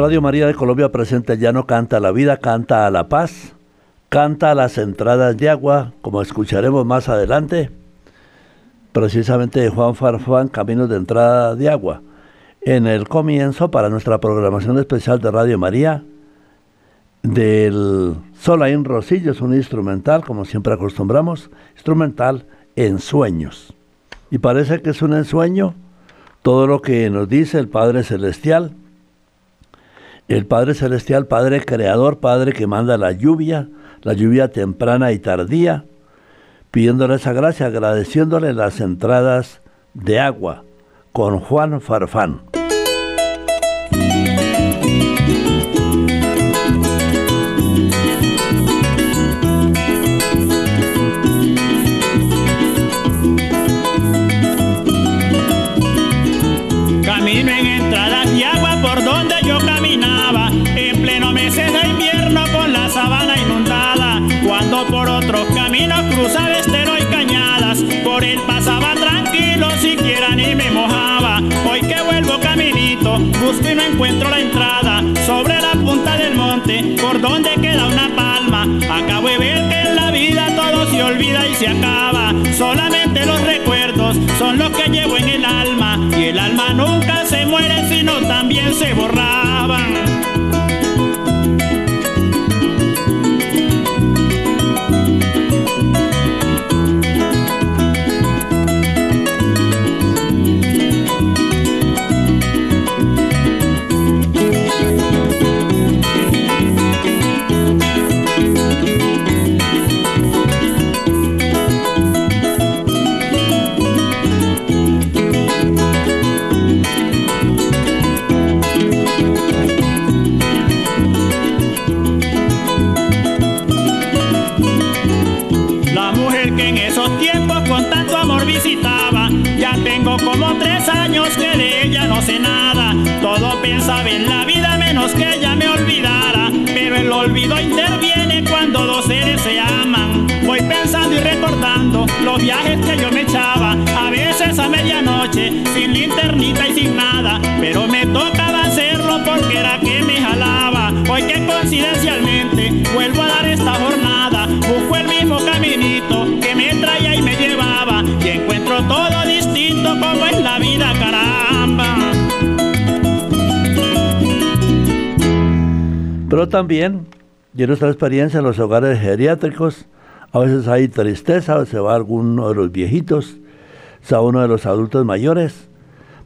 Radio María de Colombia presenta Ya no canta la vida, canta a la paz, canta a las entradas de agua, como escucharemos más adelante, precisamente de Juan Farfán, Caminos de Entrada de Agua. En el comienzo, para nuestra programación especial de Radio María, del Solain Rosillo, es un instrumental, como siempre acostumbramos, instrumental en sueños. Y parece que es un ensueño todo lo que nos dice el Padre Celestial el Padre Celestial, Padre Creador, Padre que manda la lluvia, la lluvia temprana y tardía, pidiéndole esa gracia, agradeciéndole las entradas de agua con Juan Farfán. Los Pero también, y en nuestra experiencia en los hogares geriátricos, a veces hay tristeza, se va alguno de los viejitos, se va uno de los adultos mayores,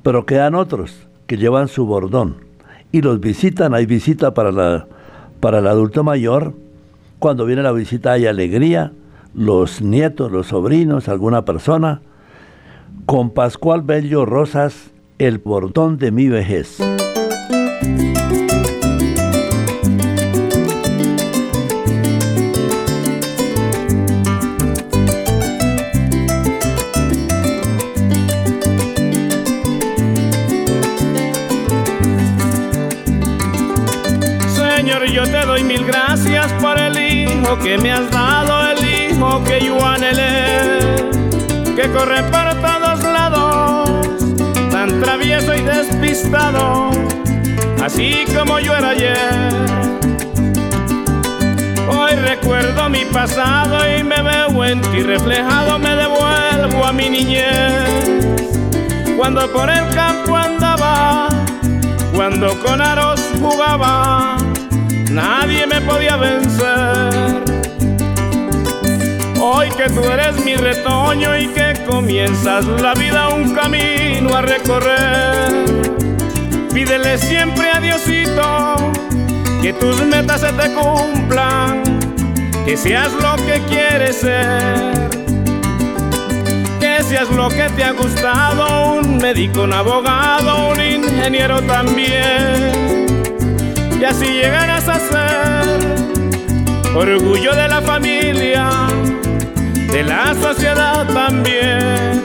pero quedan otros que llevan su bordón y los visitan. Hay visita para, la, para el adulto mayor. Cuando viene la visita hay alegría, los nietos, los sobrinos, alguna persona. Con Pascual Bello Rosas, el bordón de mi vejez. Me has dado, el hijo que yo anhelé, que corre por todos lados, tan travieso y despistado, así como yo era ayer. Hoy recuerdo mi pasado y me veo en ti reflejado, me devuelvo a mi niñez. Cuando por el campo andaba, cuando con aros jugaba, nadie me podía vencer. Hoy que tú eres mi retoño y que comienzas la vida un camino a recorrer, pídele siempre a Diosito que tus metas se te cumplan, que seas lo que quieres ser, que seas lo que te ha gustado, un médico, un abogado, un ingeniero también. Y así llegarás a ser orgullo de la familia, de la sociedad también.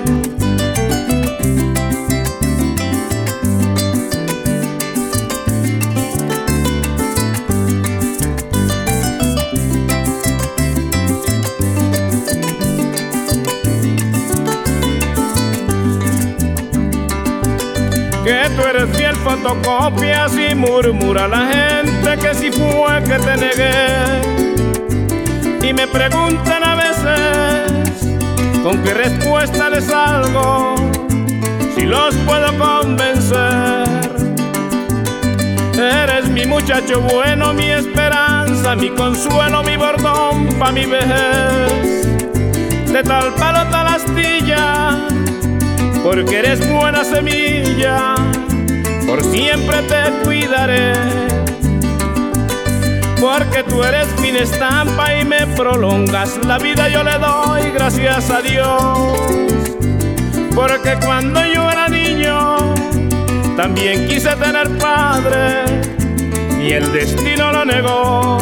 que tú eres fiel fotocopias y murmura la gente que si fue que te negué. Y me preguntan a veces con qué respuesta les salgo, si los puedo convencer. Eres mi muchacho bueno, mi esperanza, mi consuelo, mi bordón pa' mi vejez. De tal palo tal astilla porque eres buena semilla, por siempre te cuidaré. Porque tú eres mi estampa y me prolongas la vida, yo le doy gracias a Dios. Porque cuando yo era niño, también quise tener padre y el destino lo negó.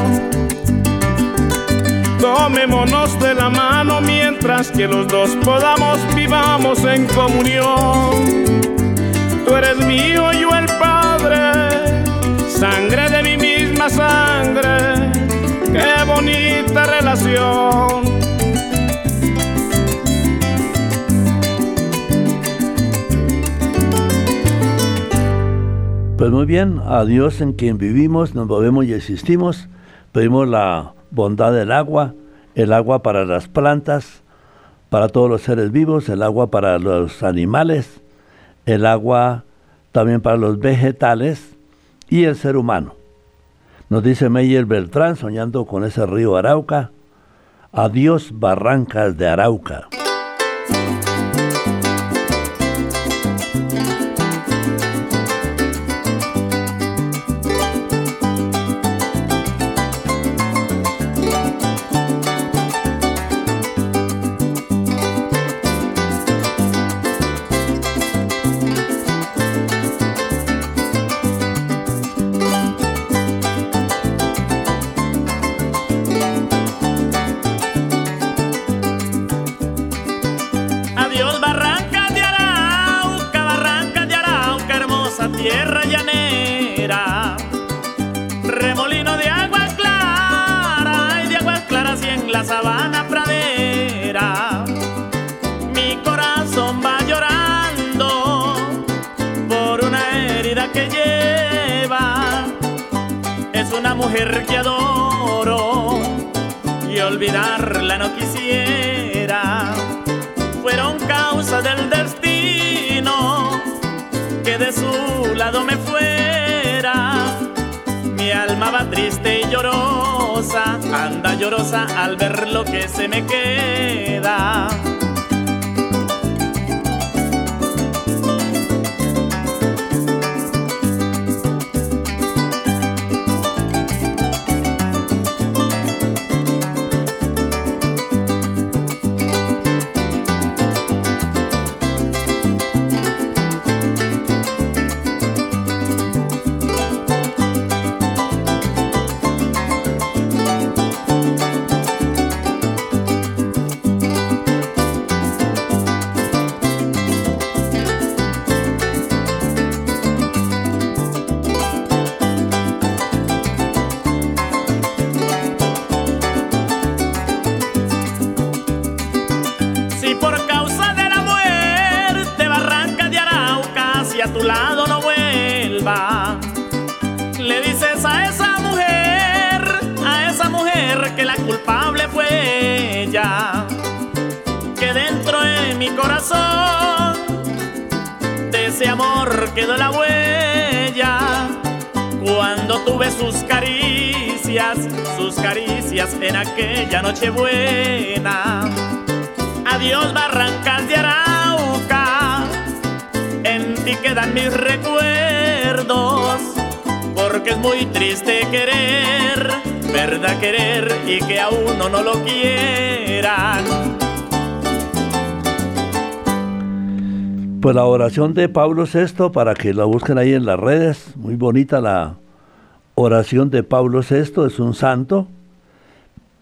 Tomémonos de la mano mientras que los dos podamos vivamos en comunión. Tú eres mío, yo el Padre, sangre de mi sangre. Qué bonita relación. Pues muy bien, a Dios en quien vivimos, nos movemos y existimos, pedimos la bondad del agua, el agua para las plantas, para todos los seres vivos, el agua para los animales, el agua también para los vegetales y el ser humano. Nos dice Meyer Beltrán, soñando con ese río Arauca, adiós barrancas de Arauca. Mujer que adoro y olvidarla no quisiera. Fueron causa del destino que de su lado me fuera. Mi alma va triste y llorosa, anda llorosa al ver lo que se me queda. Aquella noche buena. Adiós barrancas de Arauca, en ti quedan mis recuerdos, porque es muy triste querer, verdad querer y que a uno no lo quieran. Pues la oración de Pablo VI, para que la busquen ahí en las redes, muy bonita la oración de Pablo VI, es un santo,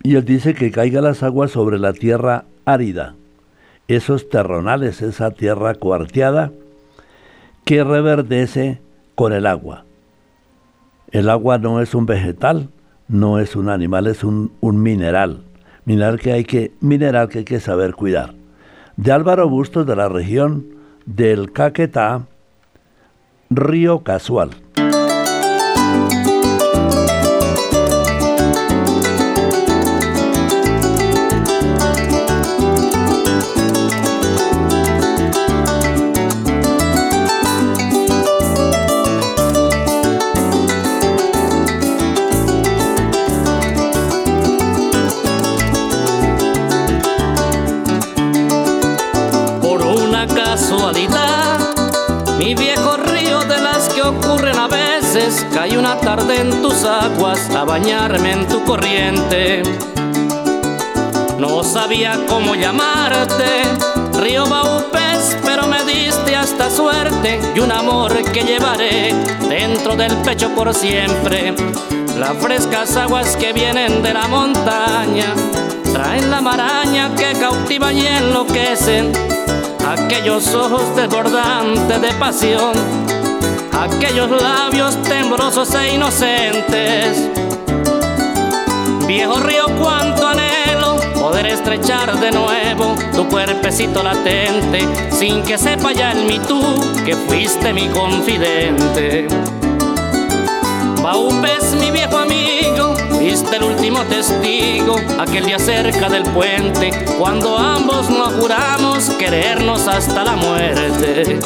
y él dice que caiga las aguas sobre la tierra árida, esos terronales, esa tierra cuarteada, que reverdece con el agua. El agua no es un vegetal, no es un animal, es un, mineral. Mineral que hay que, mineral que hay que saber cuidar. De Álvaro Bustos de la región del Caquetá, Río Casual. Bañarme en tu corriente. No sabía cómo llamarte, río Baupés, pero me diste hasta suerte y un amor que llevaré dentro del pecho por siempre. Las frescas aguas que vienen de la montaña traen la maraña que cautiva y enloquecen aquellos ojos desbordantes de pasión aquellos labios tembrosos e inocentes. Viejo río, cuánto anhelo poder estrechar de nuevo tu cuerpecito latente, sin que sepa ya el mi tú que fuiste mi confidente. Baupes, mi viejo amigo, viste el último testigo, aquel día cerca del puente, cuando ambos nos juramos querernos hasta la muerte.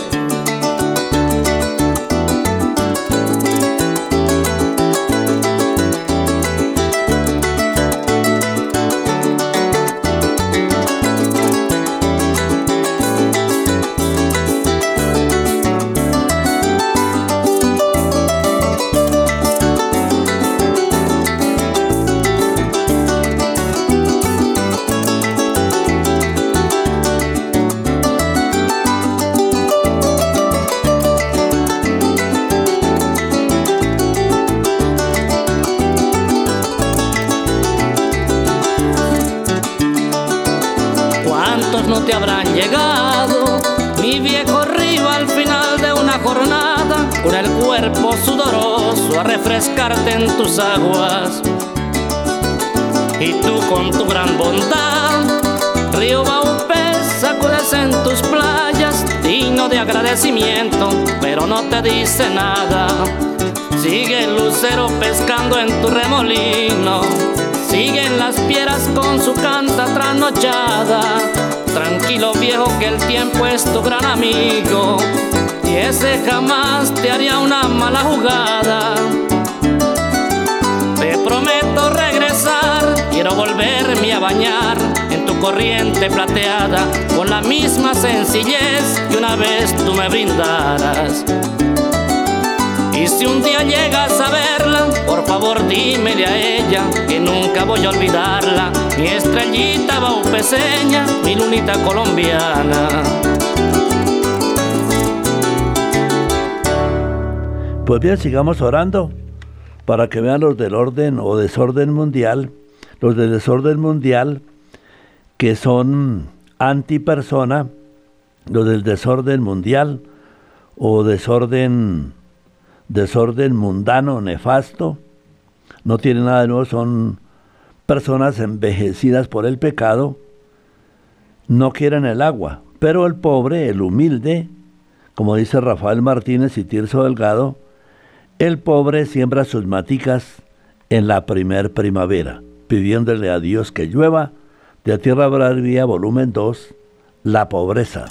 Refrescarte en tus aguas. Y tú con tu gran bondad, río Baupés, sacudes en tus playas, digno de agradecimiento, pero no te dice nada. Sigue el lucero pescando en tu remolino, siguen las piedras con su canta trasnochada. Tranquilo viejo que el tiempo es tu gran amigo y ese jamás te haría una mala jugada prometo regresar, quiero volverme a bañar en tu corriente plateada con la misma sencillez que una vez tú me brindaras. Y si un día llegas a verla, por favor dímele a ella que nunca voy a olvidarla. Mi estrellita baupeseña, mi lunita colombiana. Pues bien, sigamos orando para que vean los del orden o desorden mundial, los del desorden mundial que son antipersona, los del desorden mundial o desorden desorden mundano, nefasto, no tienen nada de nuevo, son personas envejecidas por el pecado, no quieren el agua, pero el pobre, el humilde, como dice Rafael Martínez y Tirso Delgado, el pobre siembra sus maticas en la primer primavera, pidiéndole a Dios que llueva. De Tierra Bravía, volumen 2, La pobreza.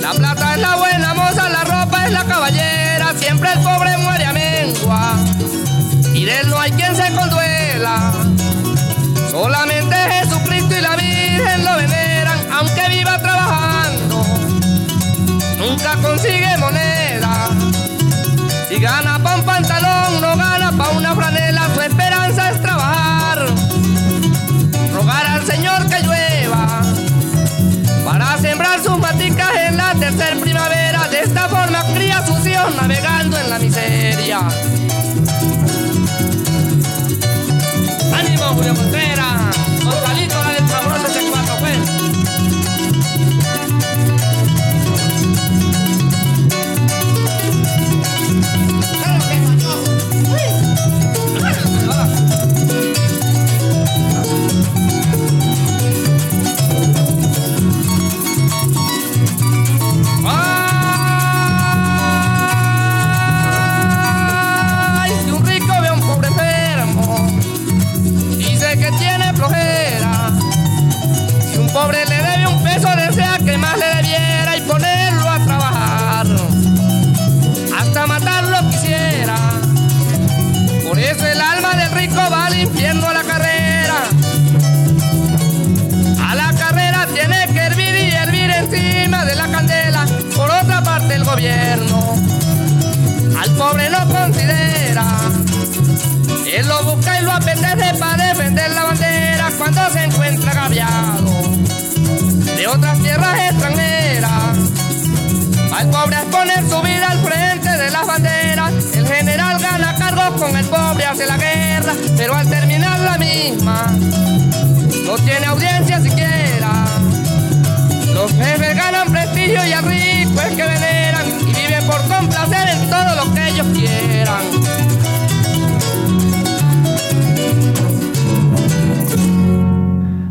La plata es la buena moza, la ropa es la caballera, siempre el pobre muere a mengua. hay quien se conduela. Solamente Jesucristo y la Virgen lo veneran, aunque viva trabajando. Nunca consigue moneda. Si gana pa' un pantalón, no gana pa' una franela. Su esperanza es trabajar. Rogar al Señor que llueva. Para sembrar sus maticas en la tercera primavera. De esta forma cría sus hijos navegando en la miseria.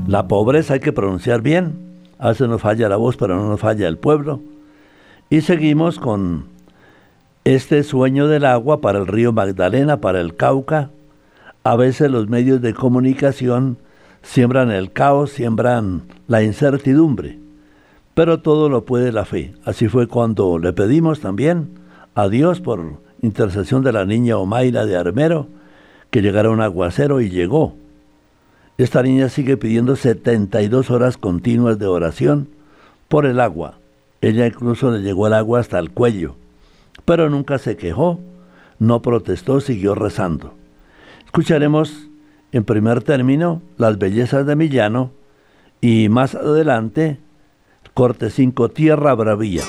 La pobreza hay que pronunciar bien. A veces nos falla la voz, pero no nos falla el pueblo. Y seguimos con este sueño del agua para el río Magdalena, para el Cauca. A veces los medios de comunicación siembran el caos, siembran la incertidumbre. Pero todo lo puede la fe. Así fue cuando le pedimos también a Dios por intercesión de la niña Omaira de Armero que llegara un aguacero y llegó. Esta niña sigue pidiendo 72 horas continuas de oración por el agua. Ella incluso le llegó el agua hasta el cuello, pero nunca se quejó, no protestó, siguió rezando. Escucharemos en primer término las bellezas de Millano y más adelante corte 5 Tierra Bravía.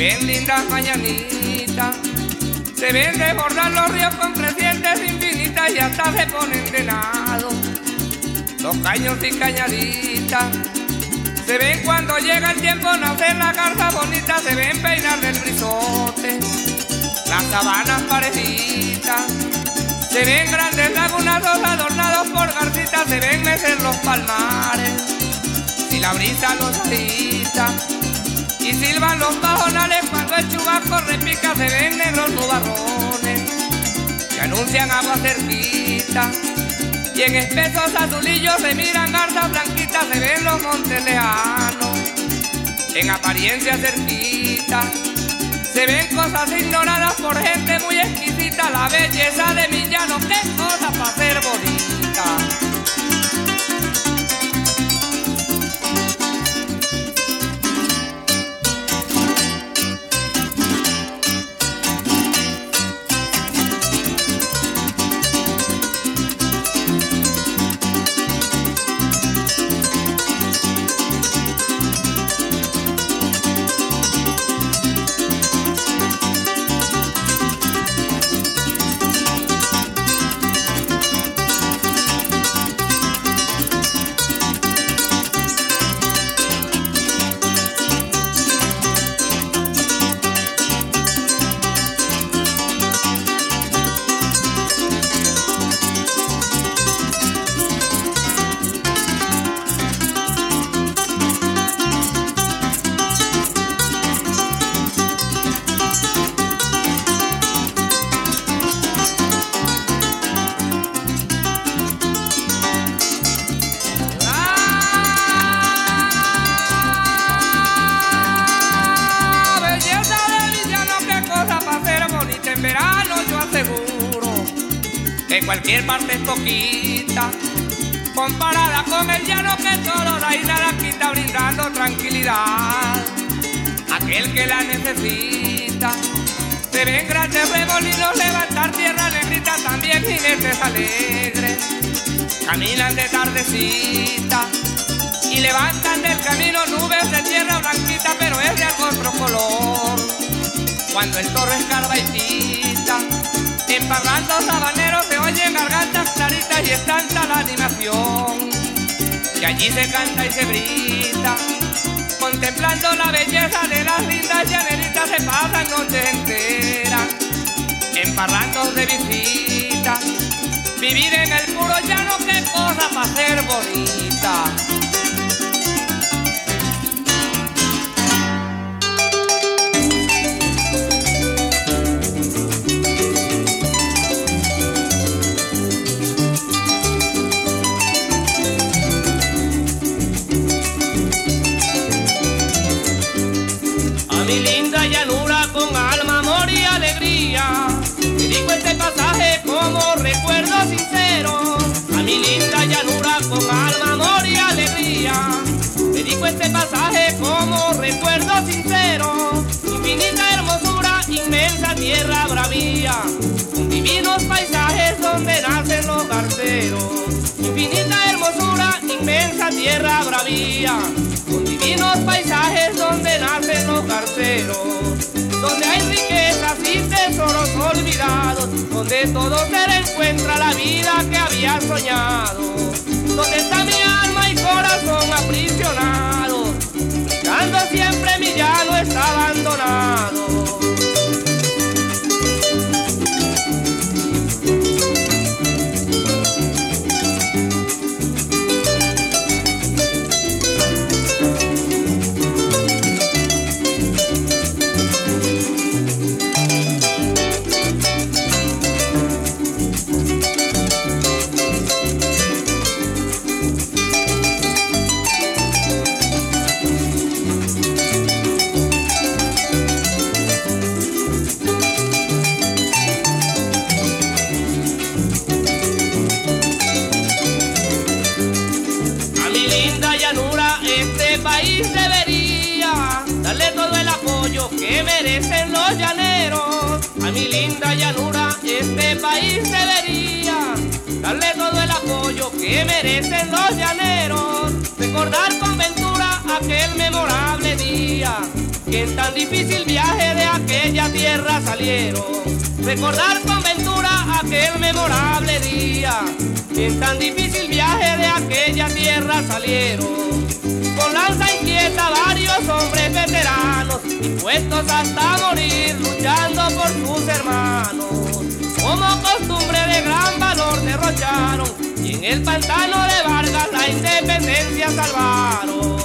Ven lindas mañanitas, se ven desbordar los ríos con crecientes infinitas y hasta se ponen de nado los caños y cañaditas. Se ven cuando llega el tiempo nacer las garzas bonitas, se ven peinar del brisote, las sabanas parejitas. Se ven grandes lagunazos adornados por garcitas, se ven mecer los palmares y la brisa los agita. Y silban los pajonales cuando el chubasco repica, se ven negros nubarrones que anuncian agua cerquita. Y en espesos azulillos se miran garzas blanquitas, se ven los montes lejanos, en apariencia cerquita. Se ven cosas ignoradas por gente muy exquisita, la belleza de mi llano, qué cosa para ser bonita. Cualquier parte es poquita, comparada con el llano que todo da y nada quita brindando tranquilidad. Aquel que la necesita, se ven grandes remolinos levantar tierra negrita, también jinetes alegres, caminan de tardecita y levantan del camino nubes de tierra blanquita, pero es de algún otro color. Cuando el toro escarba y pita, emparrando sabaneros se oyen gargantas claritas y es tanta la animación. Y allí se canta y se grita, contemplando la belleza de las lindas llaneritas se pasan noches enteras, emparrando de visita. Vivir en el puro llano, qué cosa para ser bonita. Este pasaje como recuerdo sincero, infinita hermosura, inmensa tierra bravía, con divinos paisajes donde nacen los garceros. Infinita hermosura, inmensa tierra bravía, con divinos paisajes donde nacen los garceros. Donde hay riquezas y tesoros olvidados, donde todo se encuentra la vida que había soñado. Donde está mi alma y corazón aprisionado cuando siempre mi llano está abandonado. País debería darle todo el apoyo que merecen los llaneros. Recordar con ventura aquel memorable día que en tan difícil viaje de aquella tierra salieron. Recordar con ventura aquel memorable día que en tan difícil viaje de aquella tierra salieron con lanza inquieta varios hombres veteranos, dispuestos hasta morir luchando por sus hermanos. Como costumbre de gran valor derrocharon y en el pantano de Vargas la independencia salvaron.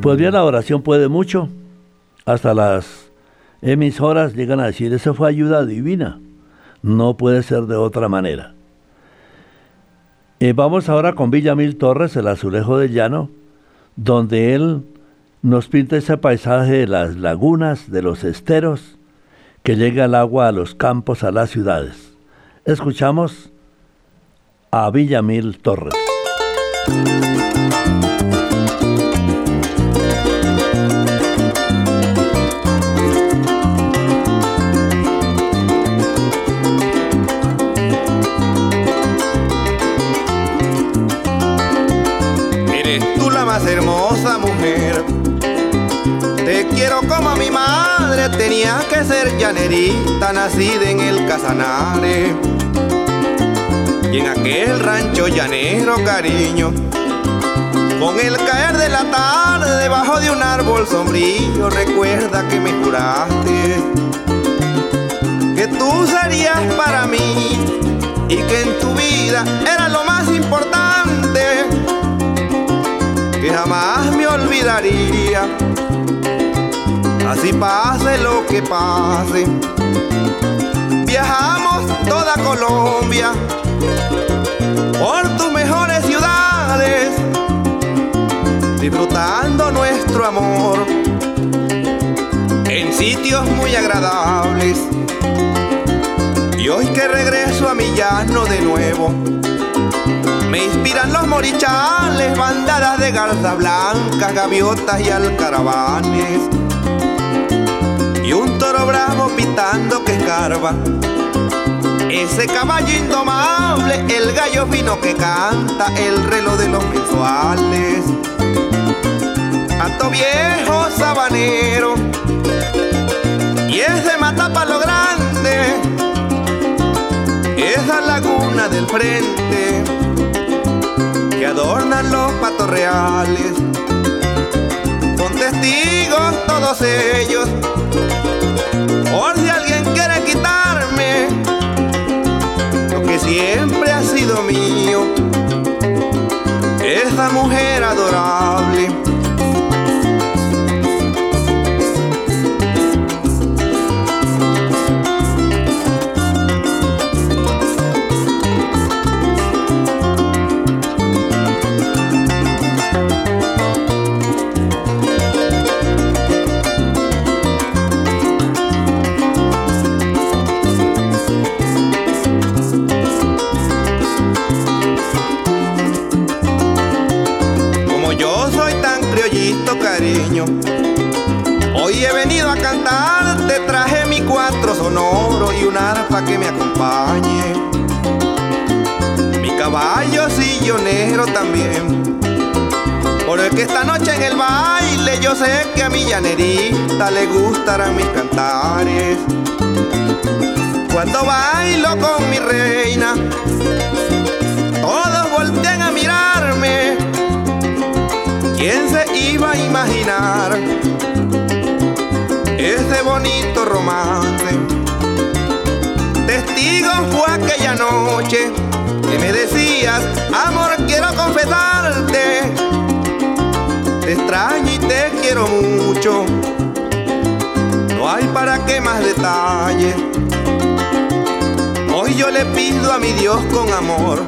Pues bien, la oración puede mucho. Hasta las emisoras llegan a decir, eso fue ayuda divina. No puede ser de otra manera. vamos ahora con Villamil Torres, el azulejo del llano, donde él nos pinta ese paisaje de las lagunas, de los esteros, que llega el agua a los campos, a las ciudades. Escuchamos a Villamil Torres. Ser llanerita, nacida en el Casanare. Y en aquel rancho llanero, cariño, con el caer de la tarde debajo de un árbol sombrío, recuerda que me juraste que tú serías para mí y que en tu vida era lo más importante, que jamás me olvidaría así pase lo que pase. Viajamos toda Colombia por tus mejores ciudades, disfrutando nuestro amor recuerdos muy agradables. Y hoy que regreso a mi llano de nuevo, me inspiran los morichales, bandadas de garza blancas, gaviotas y alcaravanes. Y un toro bravo pitando que escarba. Ese caballo indomable, el gallo fino que canta, el reloj de los mensuales. Alto viejo sabanero, y es de Matapa lo grande, esa laguna del frente que adornan los patos reales. Son testigos todos ellos, por si alguien quiere quitarme lo que siempre ha sido mío, esa mujer adorable. Que me acompañe. Mi caballo sillonero también. Porque esta noche en el baile yo sé que a mi llanerita le gustarán mis cantares. Cuando bailo con mi reina, todos voltean a mirarme ¿Quién se iba a imaginar ese bonito romance? Testigo fue aquella noche que me decías, amor, quiero confesarte. Te extraño y te quiero mucho. No hay para qué más detalles. Hoy yo le pido a mi Dios con amor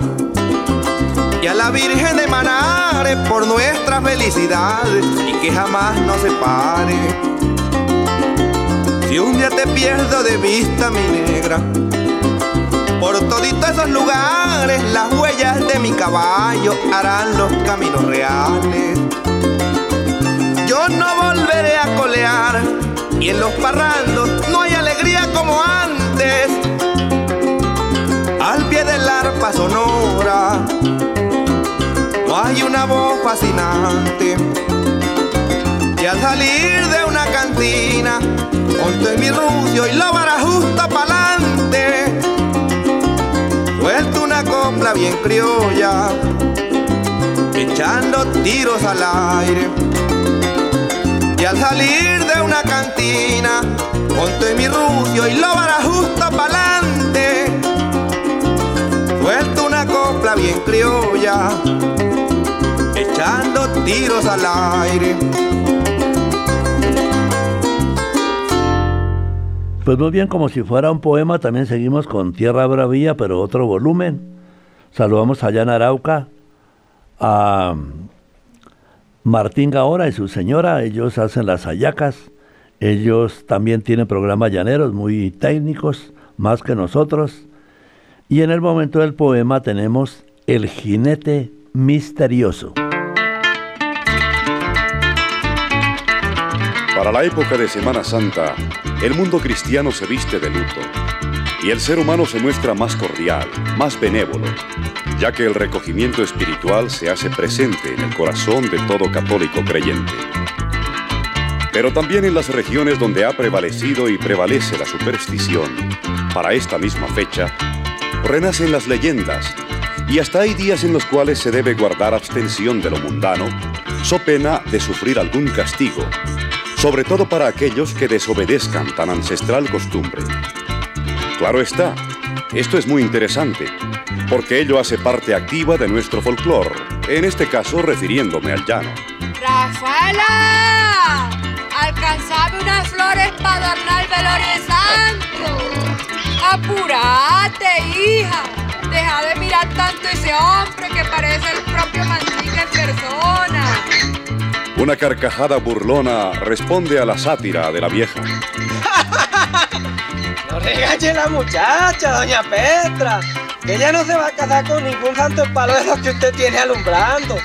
y a la Virgen de Manare por nuestra felicidad y que jamás nos separe. Si un día te pierdo de vista, mi negra, por toditos esos lugares, las huellas de mi caballo harán los caminos reales. Yo no volveré a colear y en los parrandos no hay alegría como antes. Al pie del arpa sonora hay una voz fascinante. Y al salir de una cantina, ponte mi rucio y lo para justo pa'lante. Suelto una copla bien criolla, echando tiros al aire. Y al salir de una cantina, ponte mi rucio y lo para justo pa'lante. Suelto una copla bien criolla echando tiros al aire. Pues muy bien, como si fuera un poema, también seguimos con Tierra Bravía, pero otro volumen. Saludamos allá en Arauca a Martín Gaora y su señora, ellos hacen las ayacas, ellos también tienen programas llaneros muy técnicos, más que nosotros. Y en el momento del poema tenemos El jinete misterioso. Para la época de Semana Santa, el mundo cristiano se viste de luto y el ser humano se muestra más cordial, más benévolo, ya que el recogimiento espiritual se hace presente en el corazón de todo católico creyente. Pero también en las regiones donde ha prevalecido y prevalece la superstición, para esta misma fecha, renacen las leyendas y hasta hay días en los cuales se debe guardar abstención de lo mundano, so pena de sufrir algún castigo sobre todo para aquellos que desobedezcan tan ancestral costumbre. Claro está, esto es muy interesante, porque ello hace parte activa de nuestro folclore, en este caso refiriéndome al llano. ¡Rafaela! ¡Alcanzame unas flores para adornar el velorio santo! ¡Apurate, hija! Deja de mirar tanto ese hombre que parece el propio Mantica en persona. Una carcajada burlona responde a la sátira de la vieja. regañe la muchacha, doña Petra, que ella no se va a casar con ningún santo palo de los que usted tiene alumbrando.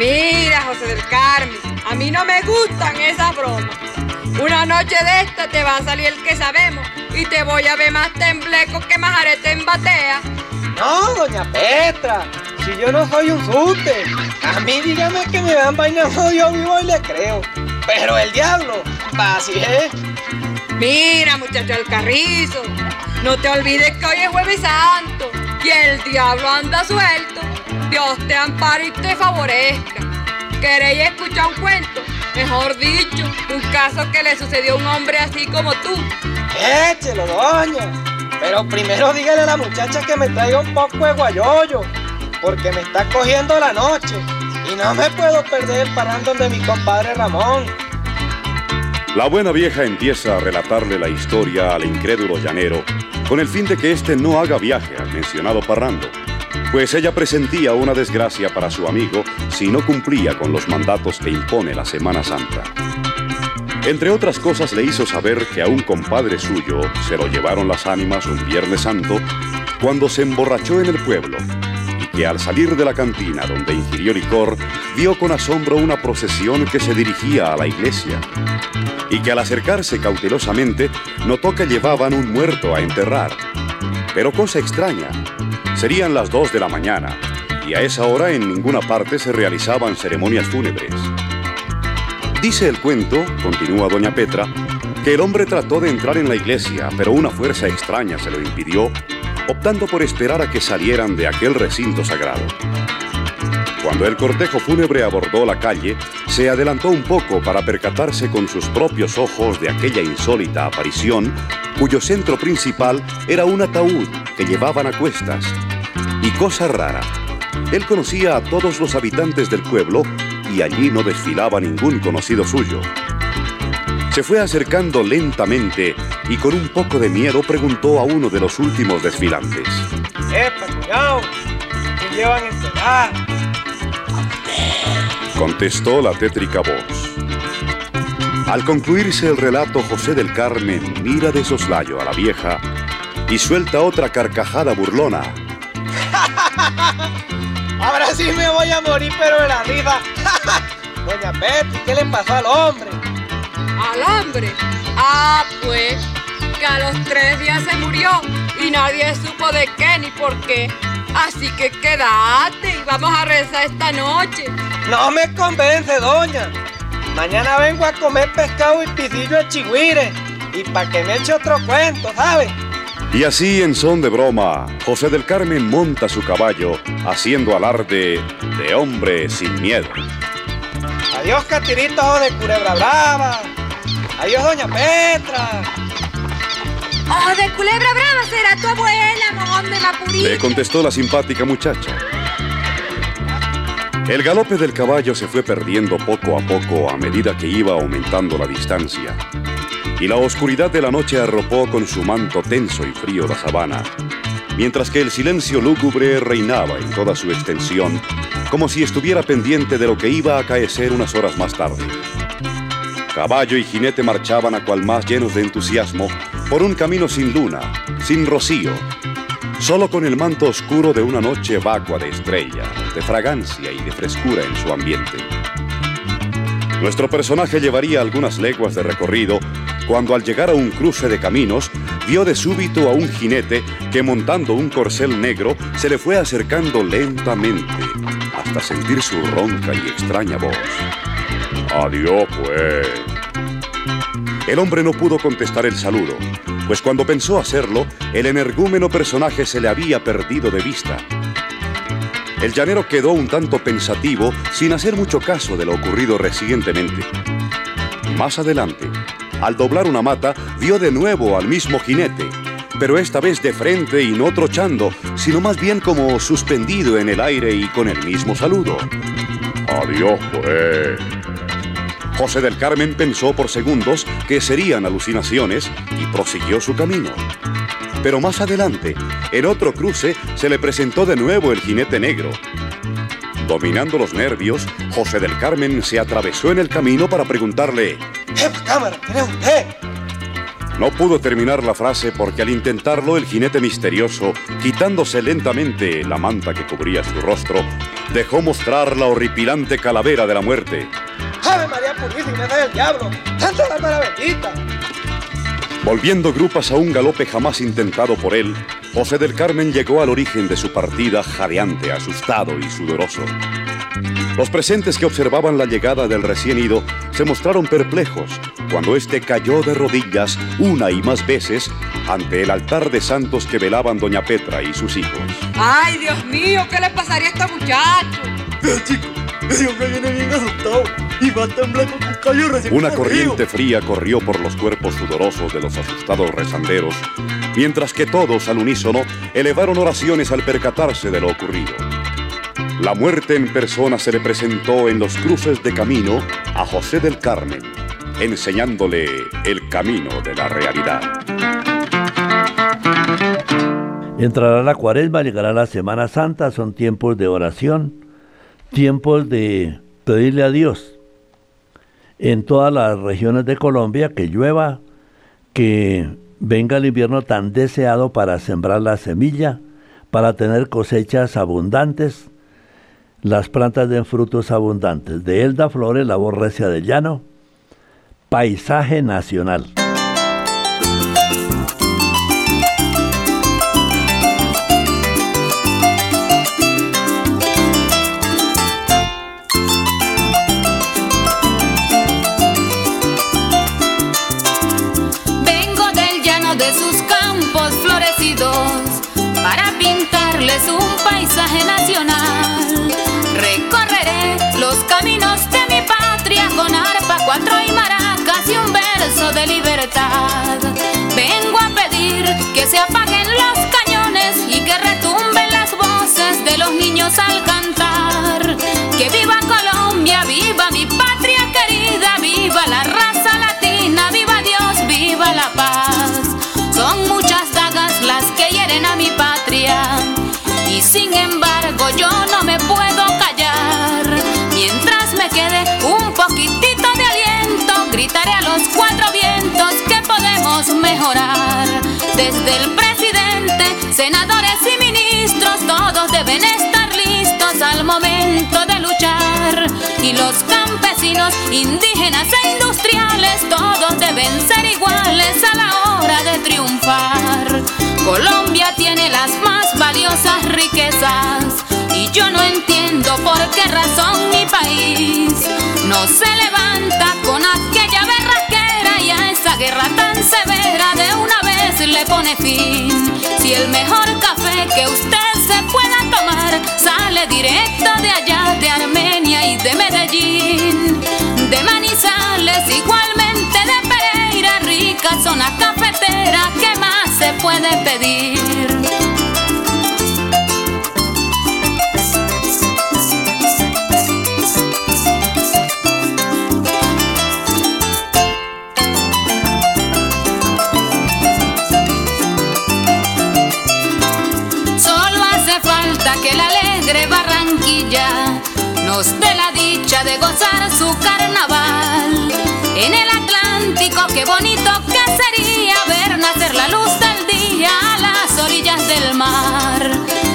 Mira, José del Carmen, a mí no me gustan esas bromas. Una noche de esta te va a salir el que sabemos y te voy a ver más tembleco que majarete en batea. No, doña Petra, si yo no soy un suste, a mí dígame que me van bailando yo vivo y le creo. Pero el diablo, así es. Mira, muchacho del carrizo, no te olvides que hoy es jueves santo y el diablo anda suelto. Dios te ampare y te favorezca. ¿Queréis escuchar un cuento? Mejor dicho, un caso que le sucedió a un hombre así como tú. Échelo, doña. Pero primero dígale a la muchacha que me traiga un poco de guayoyo, porque me está cogiendo la noche y no me puedo perder parando de mi compadre Ramón. La buena vieja empieza a relatarle la historia al incrédulo llanero con el fin de que éste no haga viaje al mencionado parrando, pues ella presentía una desgracia para su amigo si no cumplía con los mandatos que impone la Semana Santa. Entre otras cosas le hizo saber que a un compadre suyo se lo llevaron las ánimas un Viernes Santo cuando se emborrachó en el pueblo que al salir de la cantina donde ingirió licor vio con asombro una procesión que se dirigía a la iglesia y que al acercarse cautelosamente notó que llevaban un muerto a enterrar. Pero cosa extraña, serían las dos de la mañana y a esa hora en ninguna parte se realizaban ceremonias fúnebres. Dice el cuento, continúa doña Petra, que el hombre trató de entrar en la iglesia, pero una fuerza extraña se lo impidió, optando por esperar a que salieran de aquel recinto sagrado. Cuando el cortejo fúnebre abordó la calle, se adelantó un poco para percatarse con sus propios ojos de aquella insólita aparición, cuyo centro principal era un ataúd que llevaban a cuestas. Y cosa rara, él conocía a todos los habitantes del pueblo y allí no desfilaba ningún conocido suyo. Se fue acercando lentamente y con un poco de miedo preguntó a uno de los últimos desfilantes. ¡Epa, cuidado! ¿Qué llevan encerrar? Contestó la tétrica voz. Al concluirse el relato, José del Carmen mira de soslayo a la vieja y suelta otra carcajada burlona. Ahora sí me voy a morir, pero de la risa. Doña Betty, ¿qué le pasó al hombre? ¿Al hombre? Ah, pues, que a los tres días se murió y nadie supo de qué ni por qué. Así que quédate y vamos a rezar esta noche. No me convence, doña. Mañana vengo a comer pescado y pisillo de chigüire. Y para que me eche otro cuento, ¿sabe? Y así, en son de broma, José del Carmen monta su caballo, haciendo alarde de hombre sin miedo. Adiós, Catirito de Culebra Brava. Adiós, doña Petra. Oh, de culebra brava será tu abuela, mojón de Mapurí. Le contestó la simpática muchacha. El galope del caballo se fue perdiendo poco a poco a medida que iba aumentando la distancia, y la oscuridad de la noche arropó con su manto tenso y frío la sabana, mientras que el silencio lúgubre reinaba en toda su extensión, como si estuviera pendiente de lo que iba a acaecer unas horas más tarde. Caballo y jinete marchaban a cual más llenos de entusiasmo por un camino sin luna, sin rocío, solo con el manto oscuro de una noche vacua de estrellas, de fragancia y de frescura en su ambiente. Nuestro personaje llevaría algunas leguas de recorrido cuando al llegar a un cruce de caminos vio de súbito a un jinete que montando un corcel negro se le fue acercando lentamente hasta sentir su ronca y extraña voz. Adiós, pues. El hombre no pudo contestar el saludo, pues cuando pensó hacerlo, el energúmeno personaje se le había perdido de vista. El llanero quedó un tanto pensativo sin hacer mucho caso de lo ocurrido recientemente. Más adelante, al doblar una mata, vio de nuevo al mismo jinete, pero esta vez de frente y no trochando, sino más bien como suspendido en el aire y con el mismo saludo. Adiós, pues. José del Carmen pensó por segundos que serían alucinaciones y prosiguió su camino. Pero más adelante, en otro cruce, se le presentó de nuevo el jinete negro. Dominando los nervios, José del Carmen se atravesó en el camino para preguntarle, ¡Epa, cámara! ¿Quién es usted? No pudo terminar la frase porque al intentarlo el jinete misterioso, quitándose lentamente la manta que cubría su rostro, dejó mostrar la horripilante calavera de la muerte. ¡Ave María Purísima del Diablo! ¡Santa Bárbara Bendita! Volviendo grupas a un galope jamás intentado por él, José del Carmen llegó al origen de su partida jadeante, asustado y sudoroso. Los presentes que observaban la llegada del recién ido se mostraron perplejos cuando éste cayó de rodillas una y más veces ante el altar de santos que velaban doña Petra y sus hijos. ¡Ay, Dios mío! ¿Qué le pasaría a este muchacho? Vea, chico, ese hombre viene bien asustado y va temblando con un callo recién Una corriente fría corrió por los cuerpos sudorosos de los asustados rezanderos, mientras que todos al unísono elevaron oraciones al percatarse de lo ocurrido. La muerte en persona se le presentó en los cruces de camino a José del Carmen, enseñándole el camino de la realidad. Entrará la cuaresma, llegará la Semana Santa, son tiempos de oración, tiempos de pedirle a Dios en todas las regiones de Colombia que llueva, que venga el invierno tan deseado para sembrar la semilla, para tener cosechas abundantes, las plantas den frutos abundantes. De Elda Flores, la voz recia del llano, paisaje nacional. Vengo a pedir que se apaguen los cañones y que retumben las voces de los niños al cantar. Que viva Colombia, viva mi patria querida, viva la raza latina, viva Dios, viva la paz. Son muchas dagas las que hieren a mi patria y sin embargo yo no me puedo mejorar. Desde el presidente, senadores y ministros, todos deben estar listos al momento de luchar. Y los campesinos, indígenas e industriales, todos deben ser iguales a la hora de triunfar. Colombia tiene las más valiosas riquezas y yo no entiendo por qué razón mi país no se levanta con aquella berraquera y a esa guerra tan severa de una vez le pone fin. Si el mejor café que usted se pueda tomar sale directo de allá, de Armenia y de Medellín, de Manizales, igualmente de Pereira, rica zona cafetera, ¿qué más se puede pedir? Nos dé la dicha de gozar su carnaval. En el Atlántico, qué bonito que sería ver nacer la luz del día a las orillas del mar.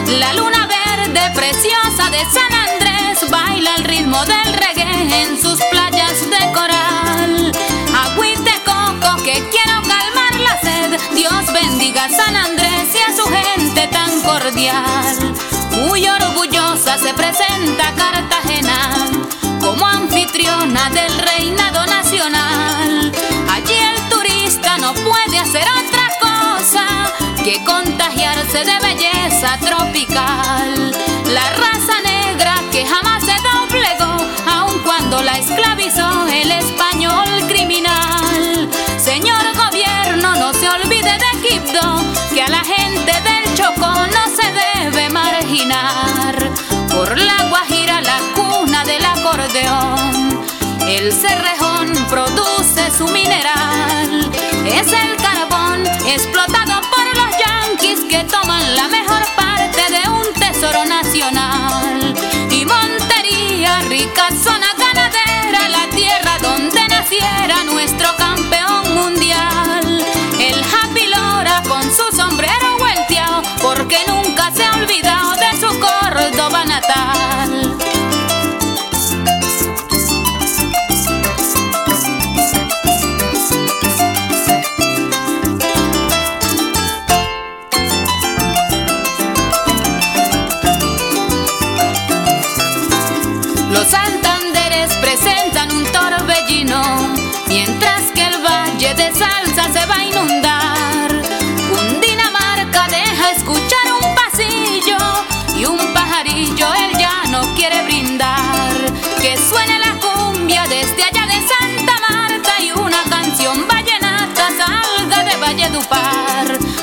La luna verde preciosa de San Andrés baila al ritmo del reggae en sus playas de coral. Agüita de coco que quiero calmar la sed. Dios bendiga a San Andrés y a su gente tan cordial. Muy orgullosa se presenta Cartagena como anfitriona del reinado nacional. Allí el turista no puede hacer otra cosa que contagiarse de belleza tropical. La raza negra que jamás se doblegó, aun cuando la esclavizó el español criminal. El cerrejón produce su mineral. Es el carbón explotado por los yanquis que toman la mejor parte de un tesoro nacional. Y Montería, rica zona ganadera, la tierra donde naciera nuestro campeón mundial. El Happy Lora con su sombrero vuelteado, porque nunca se ha olvidado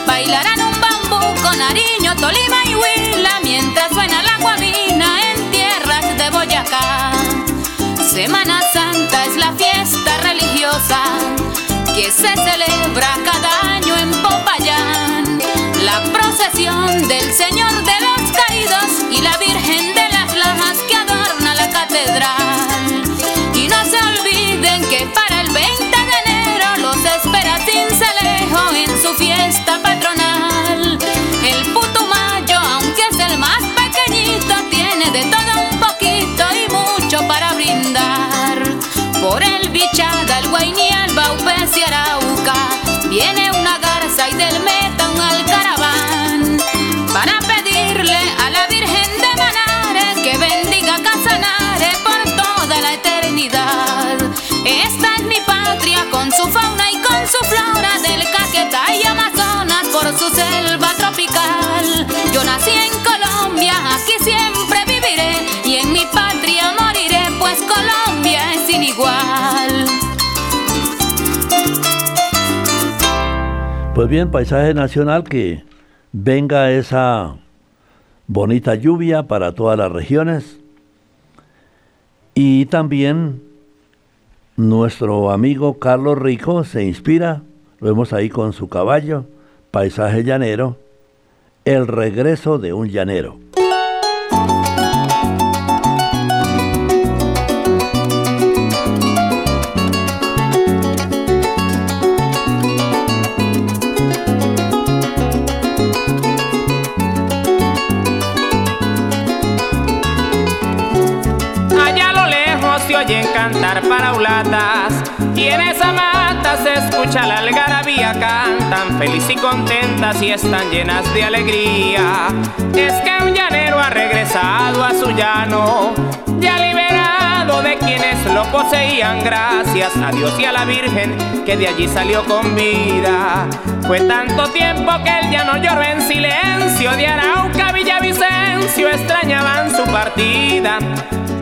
Bailarán un bambú con Nariño, Tolima y Huila mientras suena la guabina en tierras de Boyacá. Semana Santa es la fiesta religiosa que se celebra cada año en Popayán. La procesión del Señor de los Caídos y la Virgen de las Lajas que adorna la catedral. Y no se olviden que para el 20 de enero los espera Cincelejo en su selva tropical. Yo nací en Colombia, aquí siempre viviré y en mi patria moriré, pues Colombia es sin igual. Pues bien, paisaje nacional que venga esa bonita lluvia para todas las regiones. Y también nuestro amigo Carlos Rico se inspira, lo vemos ahí con su caballo, paisaje llanero, el regreso de un llanero. Allá lo lejos se oyen cantar paraulatas y en esa mata se escucha la cantan feliz y contentas y están llenas de alegría. Es que un llanero ha regresado a su llano, ya liberado de quienes lo poseían gracias a Dios y a la Virgen que de allí salió con vida. Fue tanto tiempo que el llano lloró en silencio de Arauca, Villavicencio extrañaban su partida.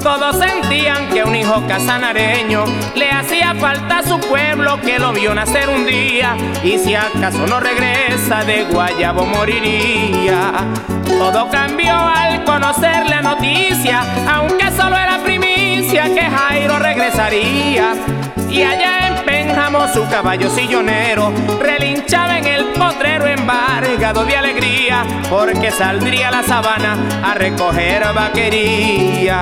Todos sentían que un hijo casanareño le hacía falta a su pueblo que lo vio nacer un día y si acaso no regresa de Guayabo moriría. Todo cambió al conocer la noticia, aunque solo era primicia que Jairo regresaría. Y allá en Su caballo sillonero relinchaba en el potrero embargado de alegría porque saldría a la sabana a recoger vaquerías.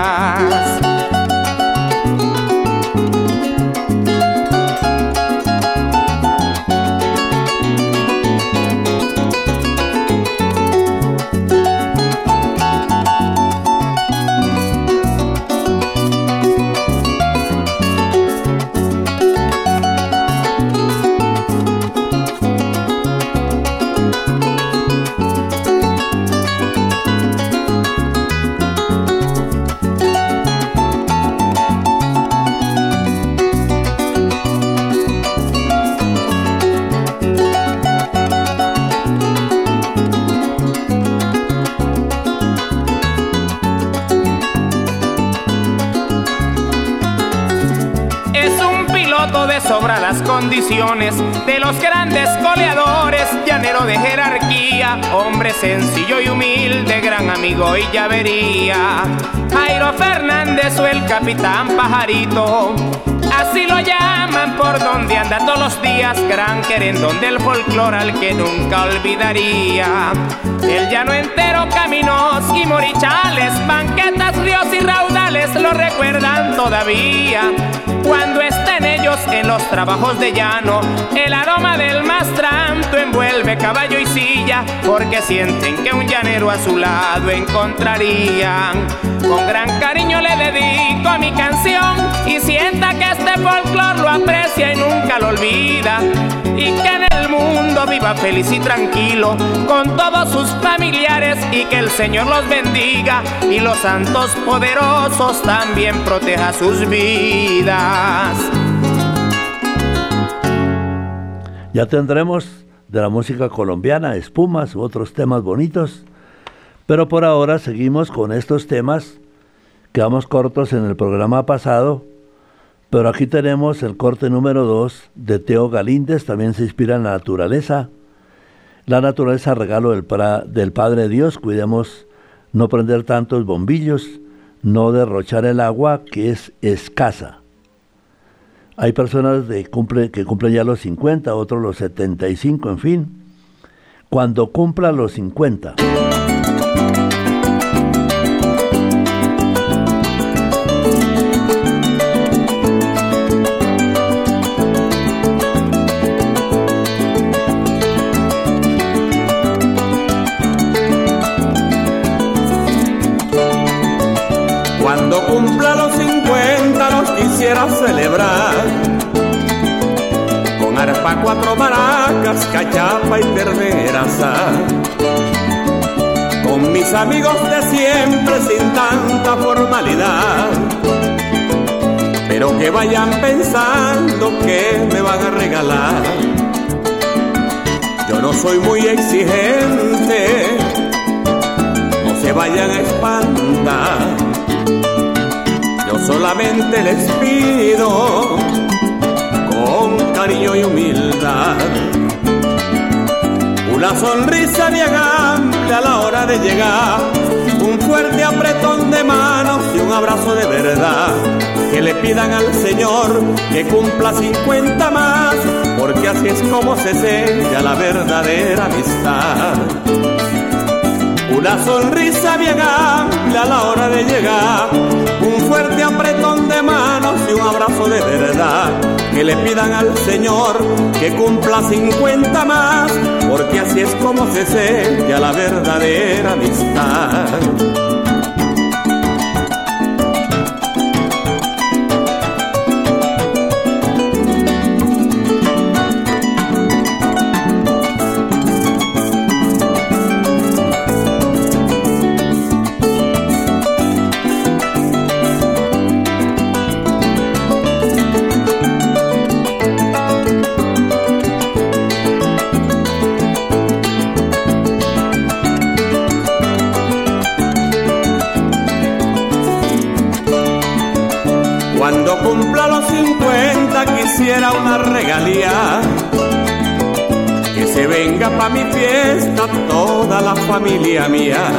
Condiciones, de los grandes goleadores, llanero de jerarquía, hombre sencillo y humilde, gran amigo y llavería. Jairo Fernández o el capitán pajarito, así lo llaman por donde anda todos los días, gran querendón del folclore al que nunca olvidaría. El llano entero, caminos y morichales, banquetas, ríos y lo recuerdan todavía. Cuando estén ellos en los trabajos de llano, el aroma del mastranto envuelve caballo y silla, porque sienten que un llanero a su lado encontrarían. Con gran cariño le dedico a mi canción y sienta que este folclor lo aprecia y nunca lo olvida. Y que en el mundo viva feliz y tranquilo con todos sus familiares y que el Señor los bendiga y los santos poderosos también proteja sus vidas. Ya tendremos de la música colombiana, espumas u otros temas bonitos. Pero por ahora seguimos con estos temas. Quedamos cortos en el programa pasado Pero aquí tenemos el corte número 2 de Teo Galíndez, también se inspira en la naturaleza. La naturaleza, regalo del Padre Dios, cuidemos no prender tantos bombillos, no derrochar el agua que es escasa. Hay personas que cumplen ya los 50, otros los 75, en fin. Cuando cumpla los 50. Celebrar. Con arpa, cuatro maracas, cachapa y terneras. Con mis amigos de siempre sin tanta formalidad. Pero que vayan pensando que me van a regalar. Yo no soy muy exigente, no se vayan a espantar solamente les pido con cariño y humildad una sonrisa bien amplia a la hora de llegar, un fuerte apretón de manos y un abrazo de verdad. Que le pidan al Señor que cumpla 50 más, porque así es como se sella la verdadera amistad. Una sonrisa bien amplia a la hora de llegar, un fuerte apretón de manos y un abrazo de verdad. Que le pidan al Señor que cumpla 50 más, porque así es como se sella la verdadera amistad. Familia mía.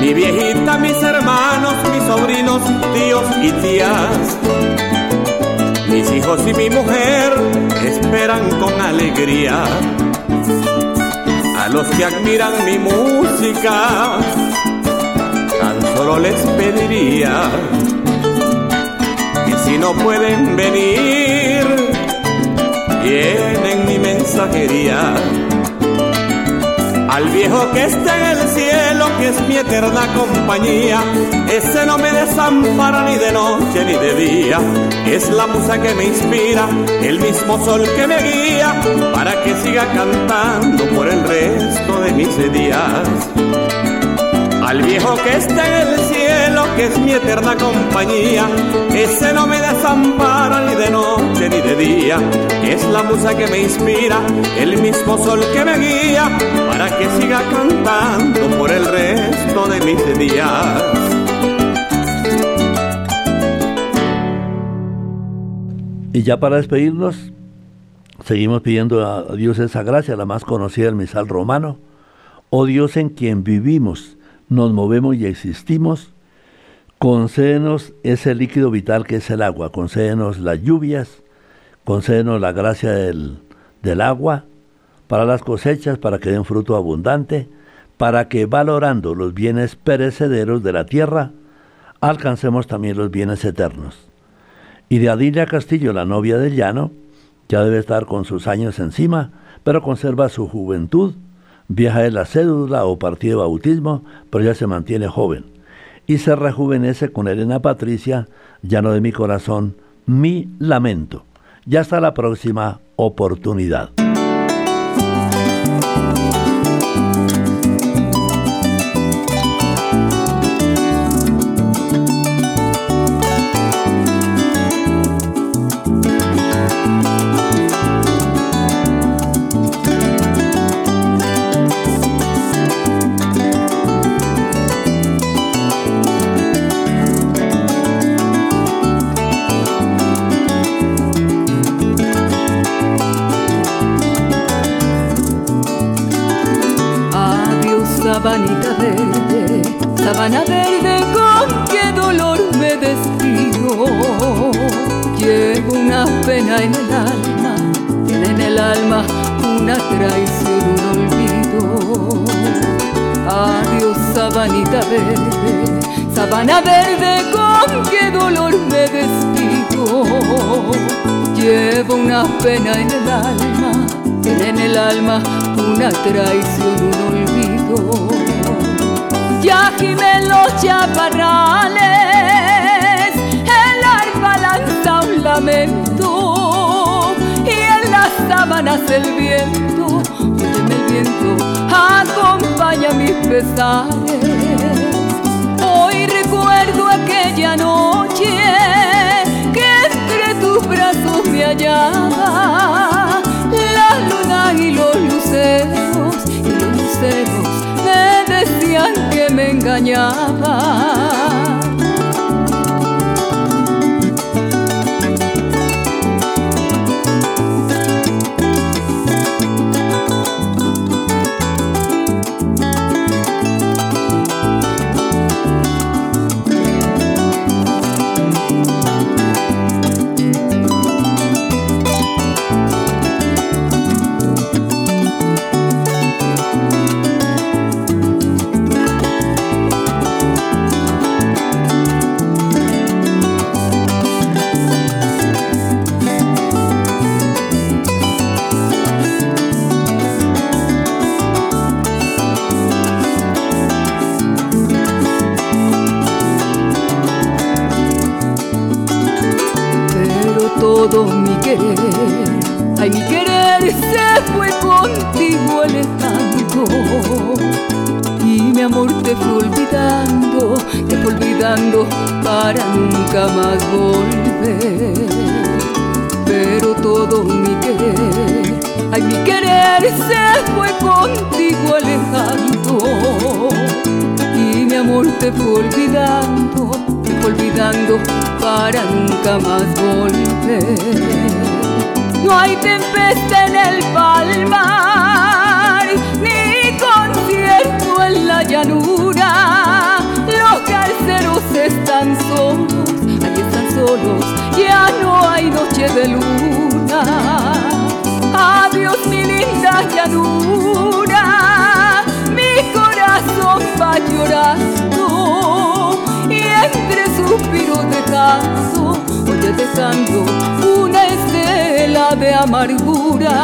Mi viejita, mis hermanos, mis sobrinos, tíos y tías. Mis hijos y mi mujer esperan con alegría. A los que admiran mi música, tan solo les pediría si no pueden venir, tienen mi mensajería. Al viejo que está en el cielo, que es mi eterna compañía, ese no me desampara ni de noche ni de día, es la musa que me inspira, el mismo sol que me guía, para que siga cantando por el resto de mis días. Al viejo que está en el cielo, que es mi eterna compañía, ese no me desampara ni de noche ni de día, es la musa que me inspira, el mismo sol que me guía, para que siga cantando por el resto de mis días. Y ya para despedirnos, seguimos pidiendo a Dios esa gracia, la más conocida del misal romano. Oh Dios en quien vivimos, nos movemos y existimos, concédenos ese líquido vital que es el agua, concédenos las lluvias, concédenos la gracia del, del agua para las cosechas, para que den fruto abundante, para que valorando los bienes perecederos de la tierra, alcancemos también los bienes eternos. Y de Adilia Castillo, la novia del llano, ya debe estar con sus años encima, pero conserva su juventud, Viaja de la cédula o partido de bautismo, pero ya se mantiene joven. Y se rejuvenece con Elena Patricia, llano de mi corazón, mi lamento. Ya hasta la próxima oportunidad. Sabana verde, con qué dolor me despido. Llevo una pena en el alma, tiene en el alma una traición, un olvido. Adiós, sabanita verde, sabana verde, con qué dolor me despido. Llevo una pena en el alma, tiene en el alma una traición, un olvido. Ya gimen los chaparrales, el arpa lanza un lamento y en las sábanas el viento, óyeme el viento, acompaña mis pesares. Hoy recuerdo aquella noche que entre tus brazos me hallaba la luna y los luceros y los luceros decían que me engañaba. Canso, oye dejando una estela de amargura.